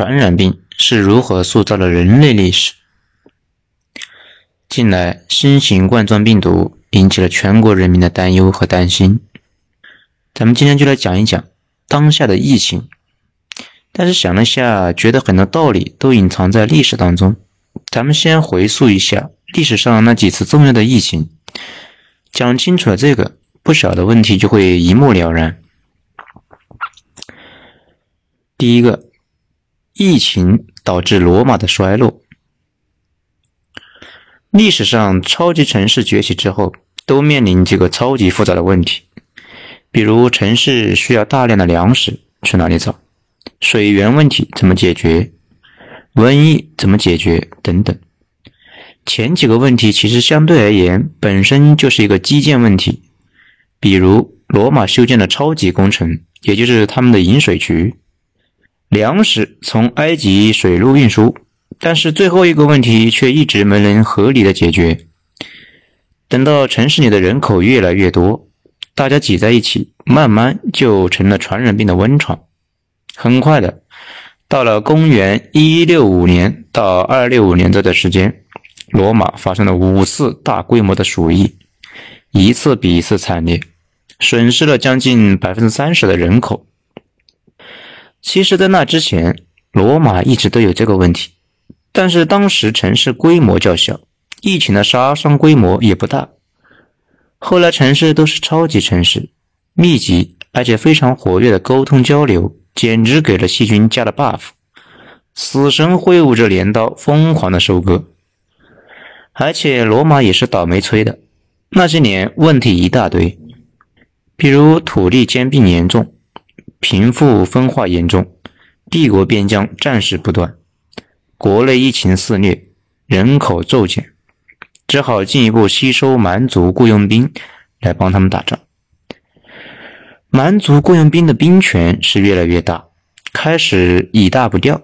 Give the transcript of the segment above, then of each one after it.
传染病是如何塑造了人类历史。近来，新型冠状病毒引起了全国人民的担忧和担心。咱们今天就来讲一讲当下的疫情。但是想了下，觉得很多道理都隐藏在历史当中。咱们先回溯一下历史上那几次重要的疫情，讲清楚了这个，不少的问题就会一目了然。第一个，疫情导致罗马的衰落。历史上超级城市崛起之后，都面临几个超级复杂的问题，比如城市需要大量的粮食，去哪里找？水源问题怎么解决？瘟疫怎么解决？等等。前几个问题其实相对而言本身就是一个基建问题，比如罗马修建的超级工程，也就是他们的引水渠，粮食从埃及水路运输。但是最后一个问题却一直没能合理的解决。等到城市里的人口越来越多，大家挤在一起，慢慢就成了传染病的温床。很快的，到了公元一六五年到二六五年这段时间，罗马发生了五次大规模的鼠疫，一次比一次惨烈，损失了将近百分之三十的人口。其实，在那之前，罗马一直都有这个问题。但是当时城市规模较小，疫情的杀伤规模也不大。后来城市都是超级城市，密集而且非常活跃的沟通交流，简直给了细菌加了 buff。死神挥舞着镰刀，疯狂的收割。而且罗马也是倒霉催的，那些年问题一大堆，比如土地兼并严重，贫富分化严重，帝国边疆战事不断。国内疫情肆虐，人口骤减，只好进一步吸收蛮族雇佣兵来帮他们打仗。蛮族雇佣兵的兵权是越来越大，开始以大不掉，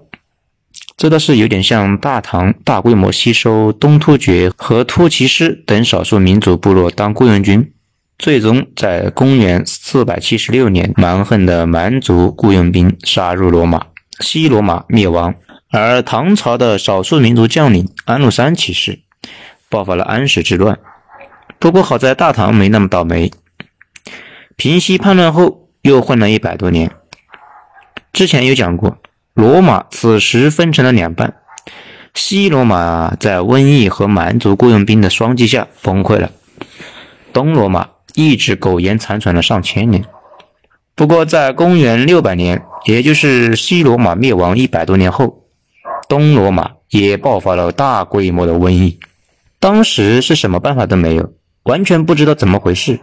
这倒是有点像大唐大规模吸收东突厥和突骑师等少数民族部落当雇佣军，最终在公元四百七十六年，蛮横的蛮族雇佣兵杀入罗马，西罗马灭亡。而唐朝的少数民族将领安禄山起事，爆发了安史之乱。不过好在大唐没那么倒霉，平息叛乱后又混了一百多年。之前有讲过，罗马此时分成了两半，西罗马在瘟疫和蛮族雇佣兵的双击下崩溃了，东罗马一直苟延残喘了上千年。不过在公元六百年，也就是西罗马灭亡一百多年后。东罗马也爆发了大规模的瘟疫，当时是什么办法都没有，完全不知道怎么回事。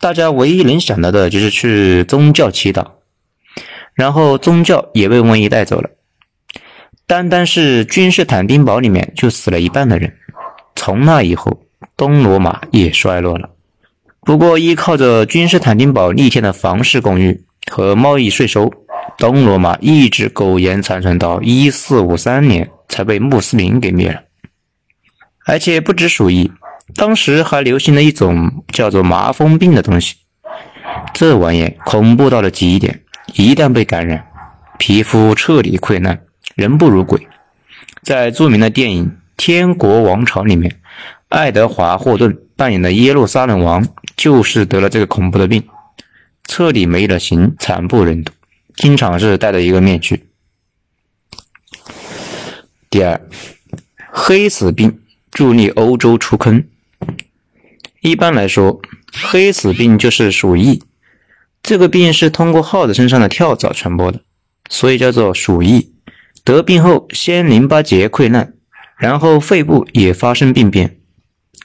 大家唯一能想到的就是去宗教祈祷，然后宗教也被瘟疫带走了。单单是君士坦丁堡里面就死了一半的人。从那以后，东罗马也衰落了。不过依靠着君士坦丁堡逆天的房市公寓和贸易税收。东罗马一直苟延残喘到一四五三年才被穆斯林给灭了，而且不止鼠疫，当时还流行了一种叫做麻风病的东西，这玩意恐怖到了极点，一旦被感染，皮肤彻底溃烂，人不如鬼。在著名的电影《天国王朝》里面，爱德华·霍顿扮演的耶路撒冷王就是得了这个恐怖的病，彻底没了形，惨不忍睹。经常是戴着一个面具。第二，黑死病助力欧洲出坑。一般来说，黑死病就是鼠疫，这个病是通过耗子身上的跳蚤传播的，所以叫做鼠疫。得病后，先淋巴结溃烂，然后肺部也发生病变，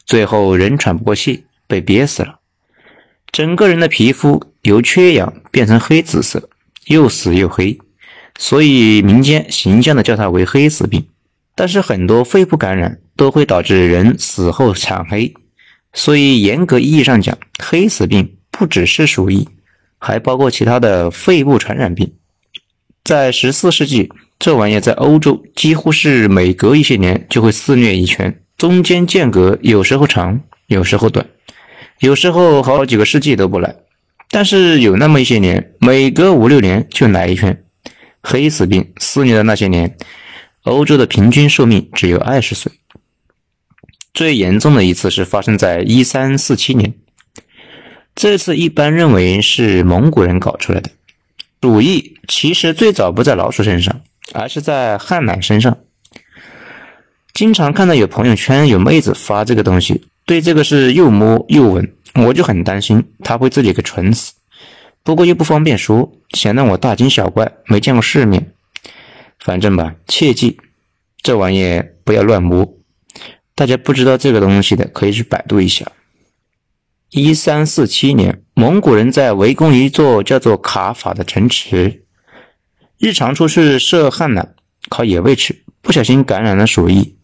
最后人喘不过气，被憋死了，整个人的皮肤由缺氧变成黑紫色。又死又黑，所以民间形象的叫它为黑死病。但是很多肺部感染都会导致人死后惨黑，所以严格意义上讲，黑死病不只是鼠疫，还包括其他的肺部传染病。在十四世纪，这玩意在欧洲几乎是每隔一些年就会肆虐一圈，中间间隔有时候长，有时候短，有时候好几个世纪都不来。但是有那么一些年，每隔五六年就来一圈，黑死病肆虐的那些年，欧洲的平均寿命只有二十岁。最严重的一次是发生在一三四七年，这次一般认为是蒙古人搞出来的。鼠疫其实最早不在老鼠身上，而是在汉奶身上。经常看到有朋友圈有妹子发这个东西，对这个是又摸又闻，我就很担心他会自己给蠢死。不过又不方便说，显得我大惊小怪，没见过世面。反正吧，切记这玩意不要乱摸。大家不知道这个东西的，可以去百度一下。一三四七年，蒙古人在围攻一座叫做卡法的城池，日常出去射汉奶、烤野味吃，不小心感染了鼠疫，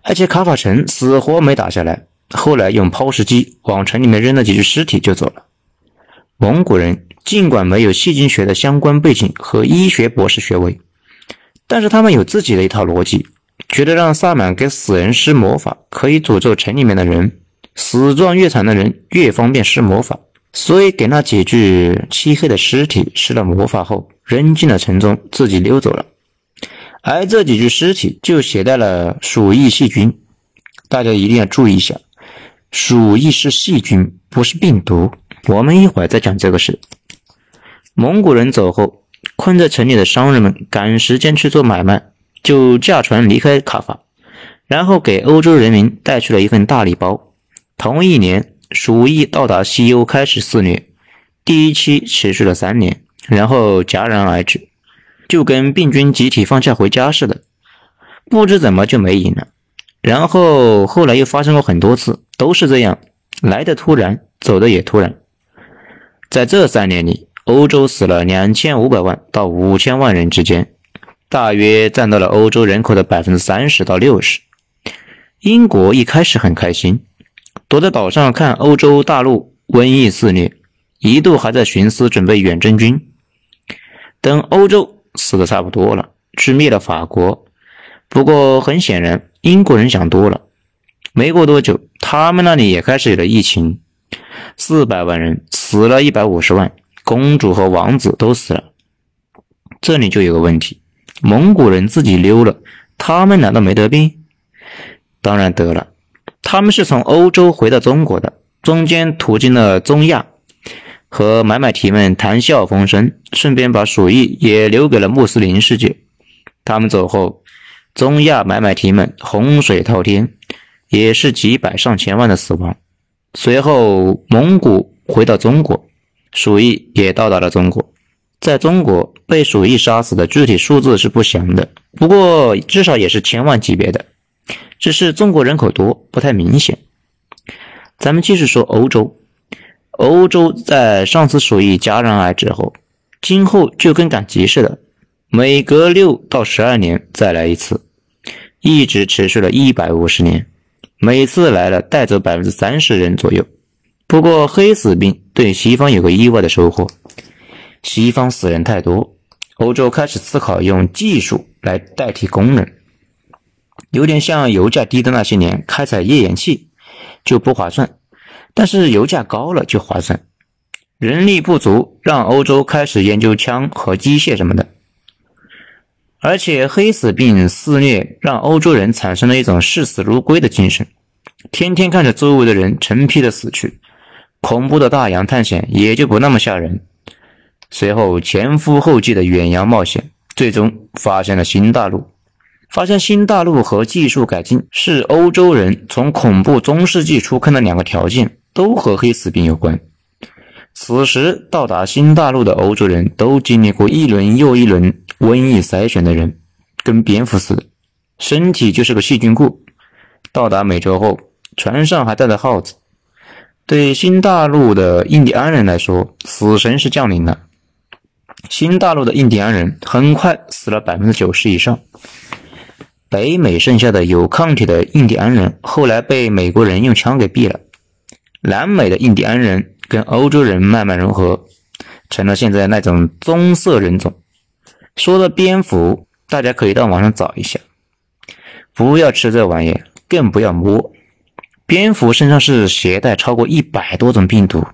而且卡法城死活没打下来。后来用抛石机往城里面扔了几具尸体就走了。蒙古人尽管没有细菌学的相关背景和医学博士学位，但是他们有自己的一套逻辑，觉得让萨满给死人施魔法可以诅咒城里面的人。死状越惨的人越方便施魔法，所以给那几具漆黑的尸体施了魔法后，扔进了城中，自己溜走了。而这几具尸体就携带了鼠疫细菌，大家一定要注意一下，鼠疫是细菌，不是病毒。我们一会儿再讲这个事。蒙古人走后，困在城里的商人们赶时间去做买卖，就驾船离开卡法，然后给欧洲人民带去了一份大礼包。同一年，鼠疫到达西欧，开始肆虐。第一期持续了三年，然后戛然而止，就跟病菌集体放假回家似的，不知怎么就没影了。然后后来又发生过很多次，都是这样，来的突然，走的也突然。在这三年里，欧洲死了两千五百万到五千万人之间，大约占到了欧洲人口的百分之三十到六十。英国一开始很开心。躲在岛上看欧洲大陆瘟疫肆虐，一度还在寻思准备远征军。等欧洲死的差不多了，去灭了法国。不过很显然，英国人想多了。没过多久，他们那里也开始有了疫情，四百万人死了一百五十万，公主和王子都死了。这里就有个问题：蒙古人自己溜了，他们难道没得病？当然得了。他们是从欧洲回到中国的，中间途经了中亚，和买买提们谈笑风生，顺便把鼠疫也留给了穆斯林世界。他们走后，中亚买买提们洪水滔天，也是几百上千万的死亡。随后蒙古回到中国，鼠疫也到达了中国。在中国被鼠疫杀死的具体数字是不详的，不过至少也是千万级别的。只是中国人口多，不太明显。咱们继续说欧洲。欧洲在上次鼠疫戛然而止后，今后就跟赶集似的，每隔六到十二年再来一次，一直持续了一百五十年。每次来了带走百分之三十人左右。不过黑死病对西方有个意外的收获，西方死人太多，欧洲开始思考用技术来代替功能。有点像油价低的那些年开采页岩气就不划算，但是油价高了就划算。人力不足让欧洲开始研究枪和机械什么的，而且黑死病肆虐让欧洲人产生了一种视死如归的精神，天天看着周围的人成批的死去，恐怖的大洋探险也就不那么吓人。随后前赴后继的远洋冒险，最终发现了新大陆。发现新大陆和技术改进是欧洲人从恐怖中世纪出坑的两个条件，都和黑死病有关。此时到达新大陆的欧洲人都经历过一轮又一轮瘟疫筛选的人，跟蝙蝠似的，身体就是个细菌库。到达美洲后，船上还带着耗子。对新大陆的印第安人来说，死神是降临了。新大陆的印第安人很快死了百分之九十以上。北美剩下的有抗体的印第安人，后来被美国人用枪给毙了。南美的印第安人跟欧洲人慢慢融合，成了现在那种棕色人种。说到蝙蝠，大家可以到网上找一下，不要吃这玩意，更不要摸。蝙蝠身上是携带超过一百多种病毒，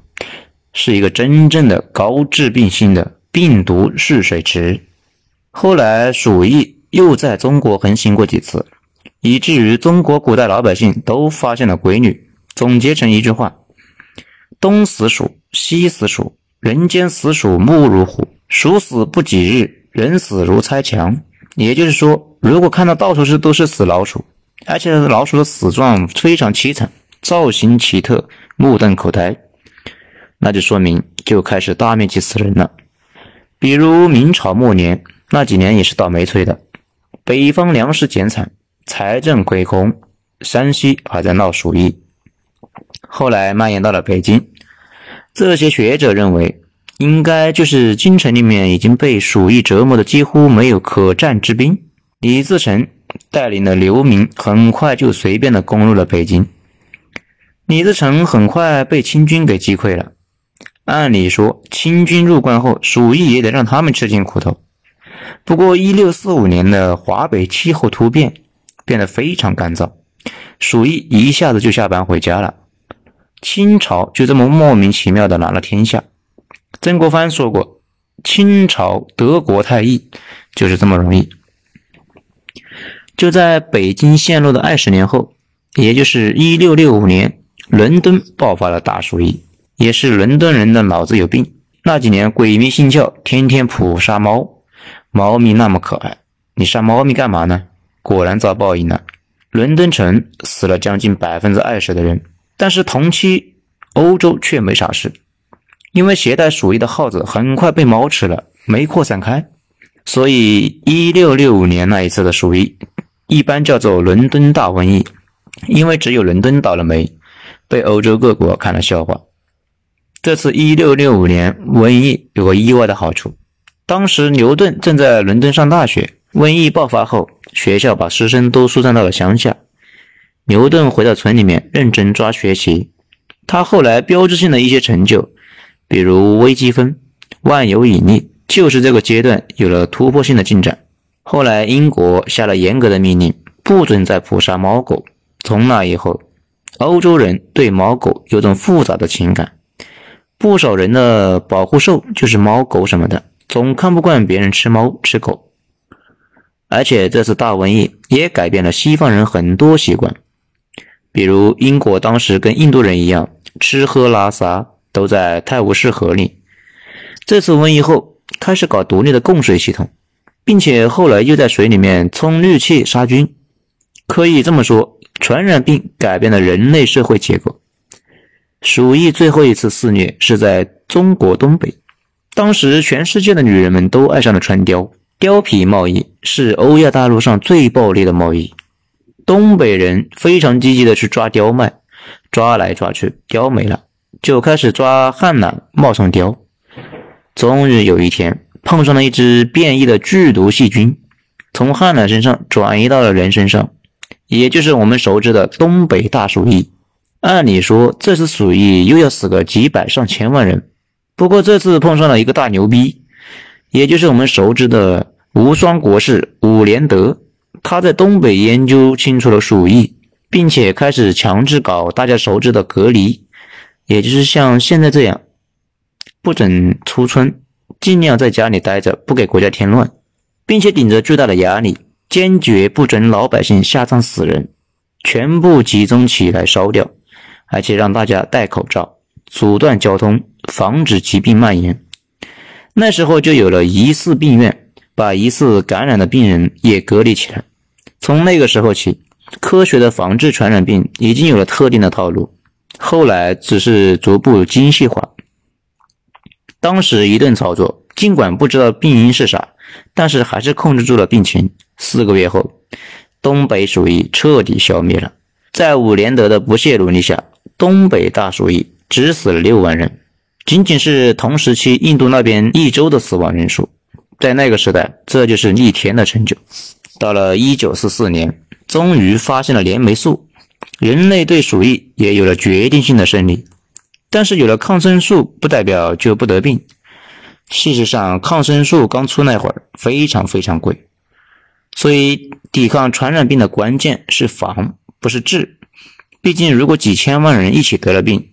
是一个真正的高致病性的病毒蓄水池。后来鼠疫又在中国横行过几次，以至于中国古代老百姓都发现了规律，总结成一句话：“东死鼠，西死鼠，人间死鼠目如虎，鼠死不几日，人死如拆墙。”也就是说，如果看到到处是都是死老鼠，而且老鼠的死状非常凄惨，造型奇特，目瞪口呆，那就说明就开始大面积死人了。比如明朝末年那几年也是倒霉催的，北方粮食减产，财政亏空，山西还在闹鼠疫，后来蔓延到了北京。这些学者认为，应该就是京城里面已经被鼠疫折磨的几乎没有可战之兵。李自成带领的流民很快就随便的攻入了北京，李自成很快被清军给击溃了。按理说，清军入关后，鼠疫也得让他们吃尽苦头。不过，一六四五年的华北气候突变，变得非常干燥，鼠疫一下子就下班回家了。清朝就这么莫名其妙的拿了天下。曾国藩说过：“清朝得国太易，就是这么容易。”就在北京陷落的二十年后，也就是一六六五年，伦敦爆发了大鼠疫。也是伦敦人的脑子有病。那几年鬼迷心窍，天天捕杀猫。猫咪那么可爱，你杀猫咪干嘛呢？果然遭报应了。伦敦城死了将近百分之二十的人，但是同期欧洲却没啥事，因为携带鼠疫的耗子很快被猫吃了，没扩散开。所以，一六六五年那一次的鼠疫，一般叫做伦敦大瘟疫，因为只有伦敦倒了霉，被欧洲各国看了笑话。这次一六六五年瘟疫有个意外的好处，当时牛顿正在伦敦上大学，瘟疫爆发后，学校把师生都疏散到了乡下，牛顿回到村里面认真抓学习。他后来标志性的一些成就，比如微积分、万有引力，就是这个阶段有了突破性的进展。后来英国下了严格的命令，不准再捕杀猫狗。从那以后，欧洲人对猫狗有种复杂的情感。不少人的保护兽就是猫狗什么的，总看不惯别人吃猫吃狗。而且这次大瘟疫也改变了西方人很多习惯，比如英国当时跟印度人一样，吃喝拉撒都在泰晤士河里。这次瘟疫后开始搞独立的供水系统，并且后来又在水里面充氯气杀菌。可以这么说，传染病改变了人类社会结构。鼠疫最后一次肆虐是在中国东北，当时全世界的女人们都爱上了穿貂，貂皮贸易是欧亚大陆上最暴利的贸易。东北人非常积极的去抓貂卖，抓来抓去，貂没了，就开始抓汉赧冒充貂。终于有一天，碰上了一只变异的剧毒细菌，从汉赧身上转移到了人身上，也就是我们熟知的东北大鼠疫。按理说，这次鼠疫又要死个几百上千万人。不过这次碰上了一个大牛逼，也就是我们熟知的无双国士伍连德。他在东北研究清楚了鼠疫，并且开始强制搞大家熟知的隔离，也就是像现在这样，不准出村，尽量在家里待着，不给国家添乱，并且顶着巨大的压力，坚决不准老百姓下葬死人，全部集中起来烧掉。而且让大家戴口罩，阻断交通，防止疾病蔓延。那时候就有了疑似病院，把疑似感染的病人也隔离起来。从那个时候起，科学的防治传染病已经有了特定的套路，后来只是逐步精细化。当时一顿操作，尽管不知道病因是啥，但是还是控制住了病情。四个月后，东北鼠疫彻底消灭了。在伍连德的不懈努力下，东北大鼠疫只死了六万人，仅仅是同时期印度那边一周的死亡人数。在那个时代，这就是逆天的成就。到了一九四四年，终于发现了链霉素，人类对鼠疫也有了决定性的胜利。但是有了抗生素，不代表就不得病。事实上，抗生素刚出那会儿非常非常贵，所以抵抗传染病的关键是防，不是治。毕竟，如果几千万人一起得了病，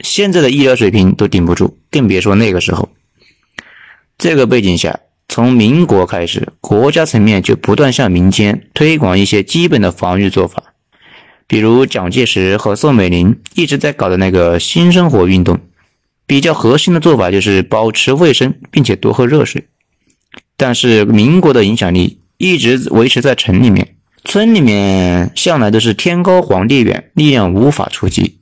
现在的医疗水平都顶不住，更别说那个时候。这个背景下，从民国开始，国家层面就不断向民间推广一些基本的防御做法，比如蒋介石和宋美龄一直在搞的那个新生活运动，比较核心的做法就是保持卫生，并且多喝热水。但是民国的影响力一直维持在城里面，村里面向来都是天高皇帝远，力量无法出击。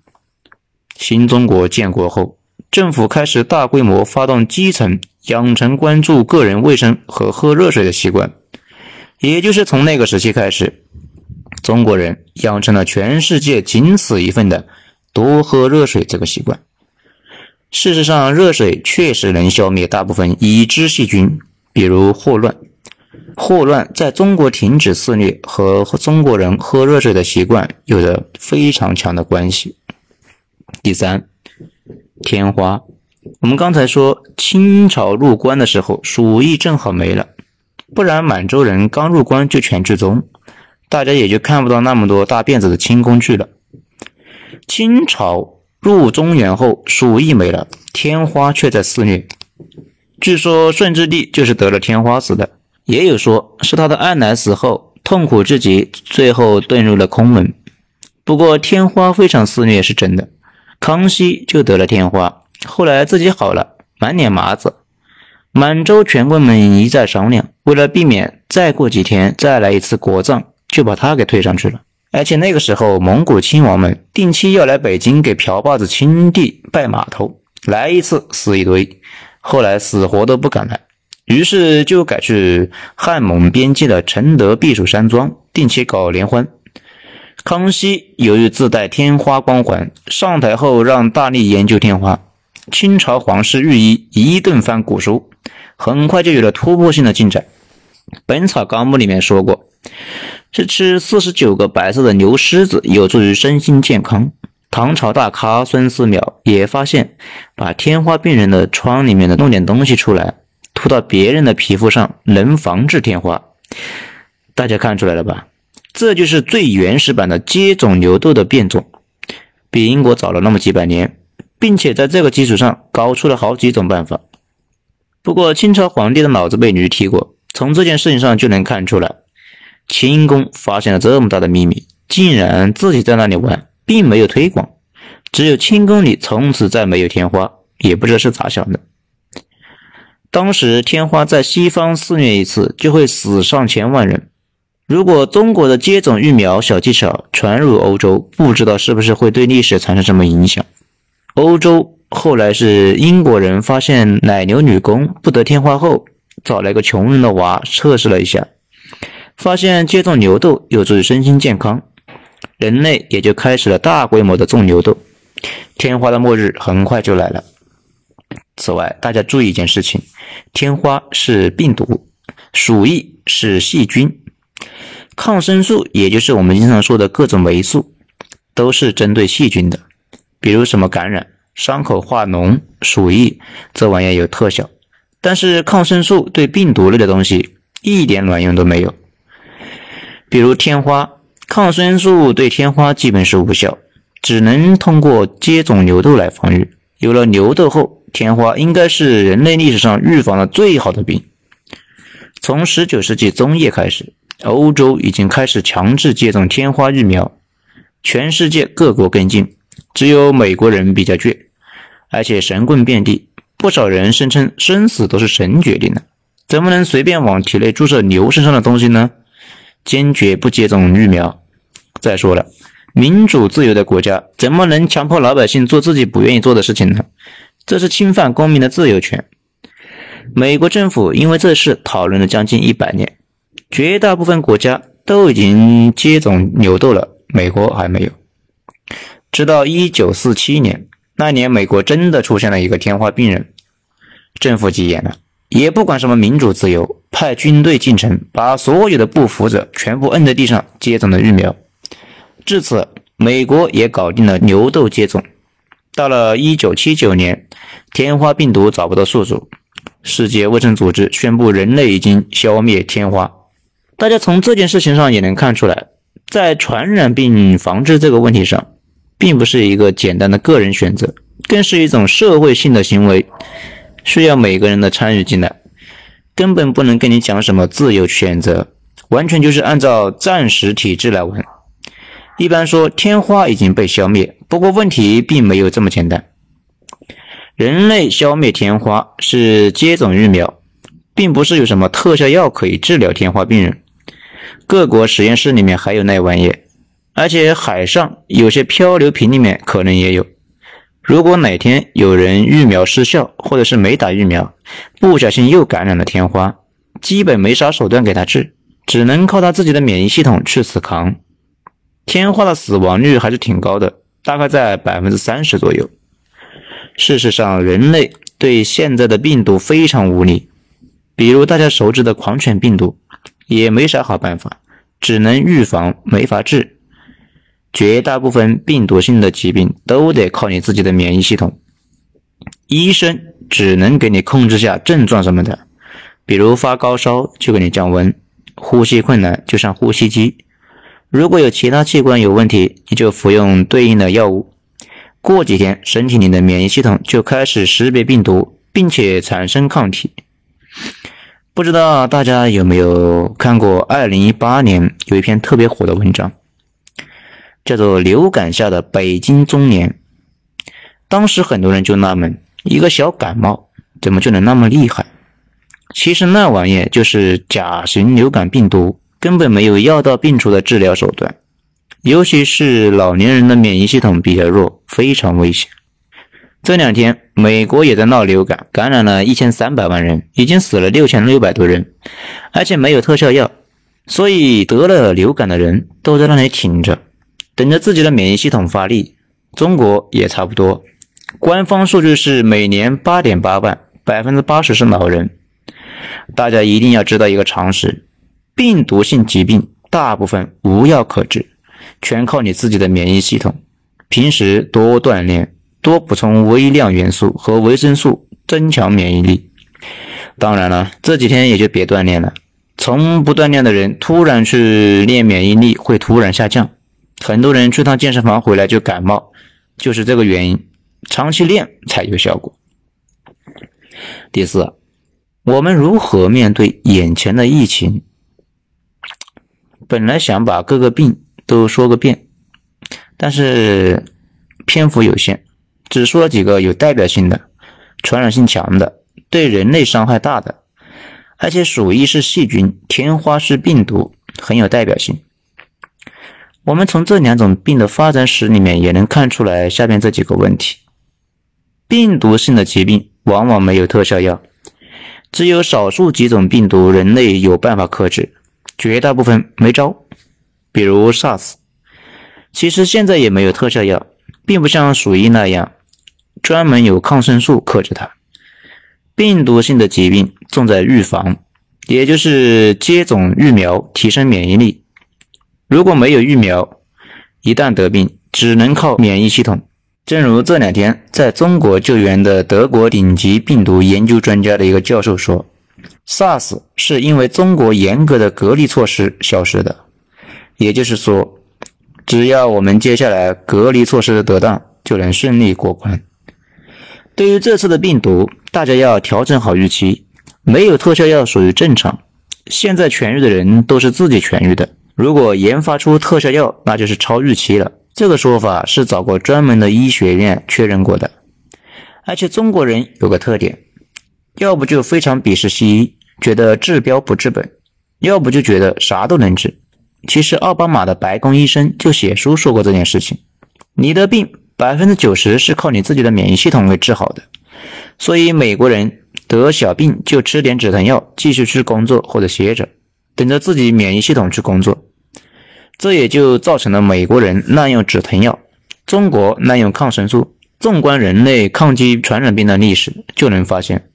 新中国建国后，政府开始大规模发动基层。养成关注个人卫生和喝热水的习惯，也就是从那个时期开始，中国人养成了全世界仅此一份的多喝热水这个习惯。事实上，热水确实能消灭大部分已知细菌，比如霍乱。霍乱在中国停止肆虐和中国人喝热水的习惯有着非常强的关系。第三，天花。我们刚才说清朝入关的时候，鼠疫正好没了，不然满洲人刚入关就全剧终，大家也就看不到那么多大辫子的清宫剧了。清朝入中原后，鼠疫没了，天花却在肆虐。据说顺治帝就是得了天花死的，也有说是他的爱奶死后痛苦至极，最后遁入了空门。不过天花非常肆虐是真的，康熙就得了天花。后来自己好了，满脸麻子。满洲权贵们一再商量，为了避免再过几天再来一次国葬，就把他给推上去了。而且那个时候，蒙古亲王们定期要来北京给朴把子亲弟拜码头，来一次死一堆。后来死活都不敢来，于是就改去汉蒙边境的承德避暑山庄定期搞联欢。康熙由于自带天花光环，上台后让大力研究天花。清朝皇室御医一顿翻古书，很快就有了突破性的进展。《本草纲目》里面说过，是吃四十九个白色的牛虱子有助于身心健康。唐朝大咖孙思邈也发现，把天花病人的疮里面的弄点东西出来，涂到别人的皮肤上，能防治天花。大家看出来了吧？这就是最原始版的接种牛痘的变种，比英国早了那么几百年。并且在这个基础上搞出了好几种办法。不过清朝皇帝的脑子被驴踢过，从这件事情上就能看出来，清宫发现了这么大的秘密，竟然自己在那里玩，并没有推广。只有清宫里从此再没有天花，也不知道是咋想的。当时天花在西方肆虐一次就会死上千万人，如果中国的接种疫苗小技巧传入欧洲，不知道是不是会对历史产生什么影响。欧洲后来是英国人发现奶牛女工不得天花后，找了一个穷人的娃测试了一下，发现接种牛痘有助于身心健康，人类也就开始了大规模的种牛痘，天花的末日很快就来了。此外，大家注意一件事情：天花是病毒，鼠疫是细菌，抗生素也就是我们经常说的各种霉素，都是针对细菌的。比如什么感染、伤口化脓、鼠疫，这玩意儿有特效，但是抗生素对病毒类的东西一点卵用都没有。比如天花，抗生素对天花基本是无效，只能通过接种牛痘来防御。有了牛痘后，天花应该是人类历史上预防的最好的病。从十九世纪中叶开始，欧洲已经开始强制接种天花疫苗，全世界各国跟进。只有美国人比较倔，而且神棍遍地，不少人声称生死都是神决定的，怎么能随便往体内注射牛身上的东西呢？坚决不接种疫苗。再说了，民主自由的国家怎么能强迫老百姓做自己不愿意做的事情呢？这是侵犯公民的自由权。美国政府因为这事讨论了将近一百年，绝大部分国家都已经接种牛痘了，美国还没有。直到一九四七年，那年美国真的出现了一个天花病人，政府急眼了，也不管什么民主自由，派军队进城，把所有的不服者全部摁在地上接种了疫苗。至此，美国也搞定了牛痘接种。到了一九七九年，天花病毒找不到宿主，世界卫生组织宣布人类已经消灭天花。大家从这件事情上也能看出来，在传染病防治这个问题上。并不是一个简单的个人选择，更是一种社会性的行为，需要每个人的参与进来。根本不能跟你讲什么自由选择，完全就是按照暂时体制来玩。一般说天花已经被消灭，不过问题并没有这么简单。人类消灭天花是接种疫苗，并不是有什么特效药可以治疗天花病人。各国实验室里面还有那玩意，而且海上有些漂流瓶里面可能也有。如果哪天有人疫苗失效，或者是没打疫苗，不小心又感染了天花，基本没啥手段给他治，只能靠他自己的免疫系统去死扛。天花的死亡率还是挺高的，大概在百分之三十左右。事实上，人类对现在的病毒非常无力，比如大家熟知的狂犬病毒，也没啥好办法，只能预防，没法治。绝大部分病毒性的疾病都得靠你自己的免疫系统，医生只能给你控制下症状什么的，比如发高烧就给你降温，呼吸困难就上呼吸机，如果有其他器官有问题，你就服用对应的药物。过几天，身体里的免疫系统就开始识别病毒，并且产生抗体。不知道大家有没有看过2018年有一篇特别火的文章，叫做《流感下的北京中年》。当时很多人就纳闷，一个小感冒怎么就能那么厉害？其实那玩意就是甲型流感病毒，根本没有药到病除的治疗手段。尤其是老年人的免疫系统比较弱，非常危险。这两天，美国也在闹流感，感染了一千三百万人，已经死了六千六百多人，而且没有特效药，所以得了流感的人都在那里挺着，等着自己的免疫系统发力。中国也差不多，官方数据是每年八点八万，百分之八十是老人。大家一定要知道一个常识：病毒性疾病大部分无药可治。全靠你自己的免疫系统，平时多锻炼，多补充微量元素和维生素，增强免疫力。当然了，这几天也就别锻炼了。从不锻炼的人突然去练免疫力，会突然下降。很多人去趟健身房回来就感冒，就是这个原因。长期练才有效果。第四，我们如何面对眼前的疫情？本来想把各个病。都说个遍，但是篇幅有限，只说了几个有代表性的、传染性强的、对人类伤害大的，而且鼠疫是细菌，天花是病毒，很有代表性。我们从这两种病的发展史里面也能看出来下面这几个问题：病毒性的疾病往往没有特效药，只有少数几种病毒人类有办法克制，绝大部分没招。比如 SARS，其实现在也没有特效药，并不像鼠疫那样专门有抗生素克制它。病毒性的疾病重在预防，也就是接种疫苗提升免疫力。如果没有疫苗，一旦得病，只能靠免疫系统。正如这两天在中国救援的德国顶级病毒研究专家的一个教授说，SARS 是因为中国严格的隔离措施消失的。也就是说，只要我们接下来隔离措施得当，就能顺利过关。对于这次的病毒，大家要调整好预期。没有特效药属于正常。现在痊愈的人都是自己痊愈的。如果研发出特效药，那就是超预期了。这个说法是找过专门的医学院确认过的。而且中国人有个特点，要不就非常鄙视西医，觉得治标不治本；要不就觉得啥都能治。其实，奥巴马的白宫医生就写书说过这件事情：你的病百分之九十是靠你自己的免疫系统给治好的。所以，美国人得小病就吃点止疼药，继续去工作或者歇着，等着自己免疫系统去工作。这也就造成了美国人滥用止疼药，中国滥用抗生素。纵观人类抗击传染病的历史，就能发现，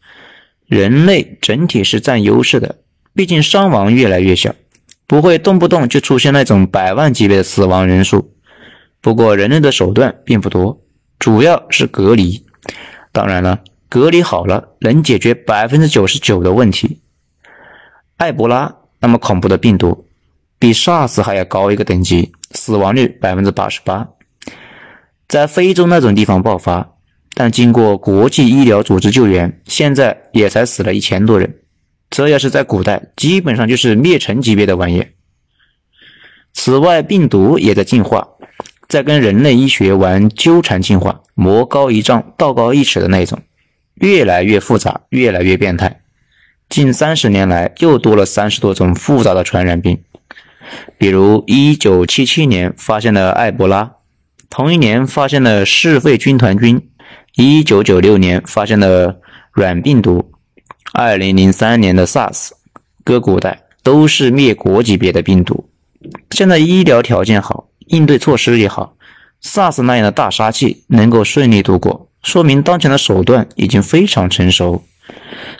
人类整体是占优势的，毕竟伤亡越来越小。不会动不动就出现那种百万级别的死亡人数。不过人类的手段并不多，主要是隔离。当然了，隔离好了能解决百分之九十九的问题。埃博拉那么恐怖的病毒，比 SARS 还要高一个等级，死亡率百分之八十八，在非洲那种地方爆发，但经过国际医疗组织救援，现在也才死了一千多人。这要是在古代，基本上就是灭城级别的玩意。此外，病毒也在进化，在跟人类医学玩纠缠进化，魔高一丈，道高一尺的那种，越来越复杂，越来越变态。近三十年来，又多了三十多种复杂的传染病，比如一九七七年发现了埃博拉，同一年发现了嗜肺军团菌，一九九六年发现了软病毒，二零零三年的 SARS，搁古代都是灭国级别的病毒。现在医疗条件好，应对措施也好，SARS 那样的大杀器能够顺利度过，说明当前的手段已经非常成熟。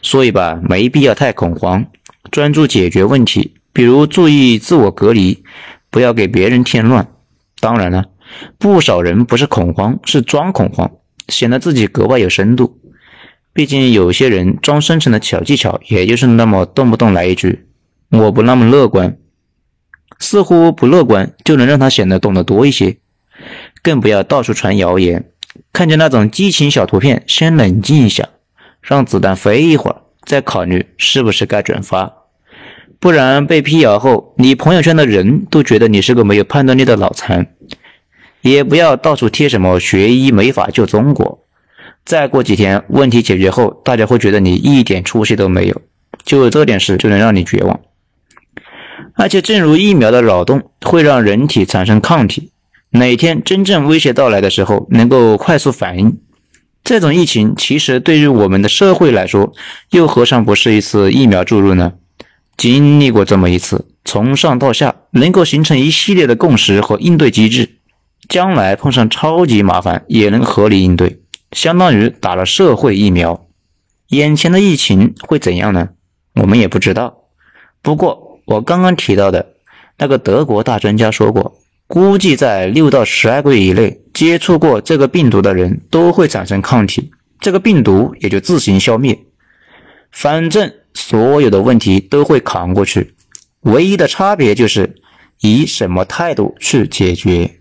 所以吧，没必要太恐慌，专注解决问题，比如注意自我隔离，不要给别人添乱。当然了，不少人不是恐慌，是装恐慌，显得自己格外有深度。毕竟有些人装深沉的小技巧，也就是那么动不动来一句“我不那么乐观”。似乎不乐观就能让他显得懂得多一些，更不要到处传谣言。看见那种激情小图片，先冷静一下，让子弹飞一会儿，再考虑是不是该转发。不然被辟谣后，你朋友圈的人都觉得你是个没有判断力的脑残。也不要到处贴什么学医没法救中国，再过几天问题解决后，大家会觉得你一点出息都没有，就这点事就能让你绝望。而且，正如疫苗的扰动会让人体产生抗体，哪天真正威胁到来的时候，能够快速反应。这种疫情其实对于我们的社会来说，又何尝不是一次疫苗注入呢？经历过这么一次，从上到下能够形成一系列的共识和应对机制，将来碰上超级麻烦也能合理应对，相当于打了社会疫苗。眼前的疫情会怎样呢？我们也不知道。不过，我刚刚提到的那个德国大专家说过，估计在六到十二个月以内，接触过这个病毒的人都会产生抗体，这个病毒也就自行消灭。反正所有的问题都会扛过去，唯一的差别就是以什么态度去解决。